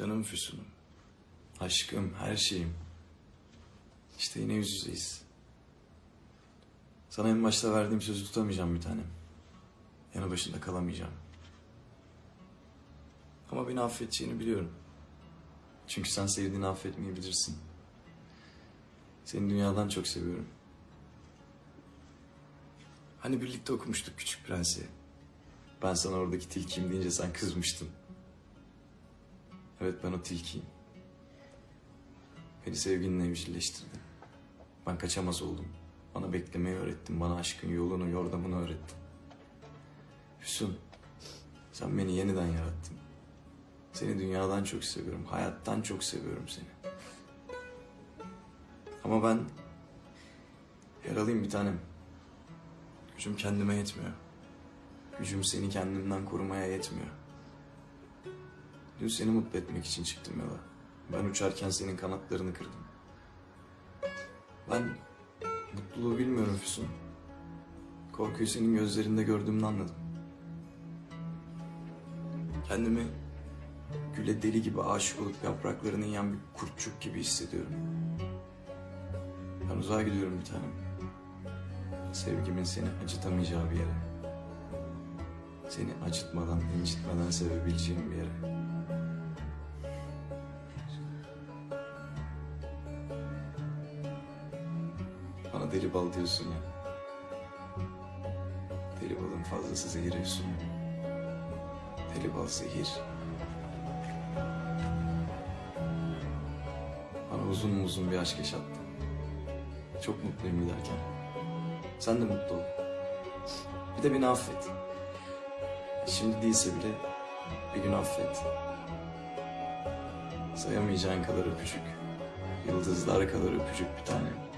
Canım Füsun'um. Aşkım, her şeyim. İşte yine yüz yüzeyiz. Sana en başta verdiğim sözü tutamayacağım bir tanem. Yanı başında kalamayacağım. Ama beni affedeceğini biliyorum. Çünkü sen sevdiğini affetmeyi bilirsin. Seni dünyadan çok seviyorum. Hani birlikte okumuştuk Küçük Prens'i. Ben sana oradaki tilkiyim deyince sen kızmıştın. Evet ben o tilkiyim. Beni sevginle evcilleştirdin. Ben kaçamaz oldum. Bana beklemeyi öğrettin. Bana aşkın yolunu, yordamını öğrettin. Füsun, sen beni yeniden yarattın. Seni dünyadan çok seviyorum. Hayattan çok seviyorum seni. Ama ben yaralıyım bir tanem. Gücüm kendime yetmiyor. Gücüm seni kendimden korumaya yetmiyor. Dün seni mutlu etmek için çıktım yola. Ben uçarken senin kanatlarını kırdım. Ben mutluluğu bilmiyorum Füsun. Korkuyu senin gözlerinde gördüğümde anladım. Kendimi güle deli gibi aşık olup yapraklarını yiyen bir kurtçuk gibi hissediyorum. Ben uzağa gidiyorum bir tanem. Sevgimin seni acıtamayacağı bir yere. Seni acıtmadan, incitmeden sevebileceğim bir yere. Bana deli bal diyorsun ya. Deli balın fazlası zehir Efsun. Deli bal zehir. Bana uzun uzun bir aşk yaşattın. Çok mutluyum giderken. Sen de mutlu ol. Bir de beni affet. Şimdi değilse bile bir gün affet. Sayamayacağın kadar öpücük. Yıldızlar kadar öpücük bir tane.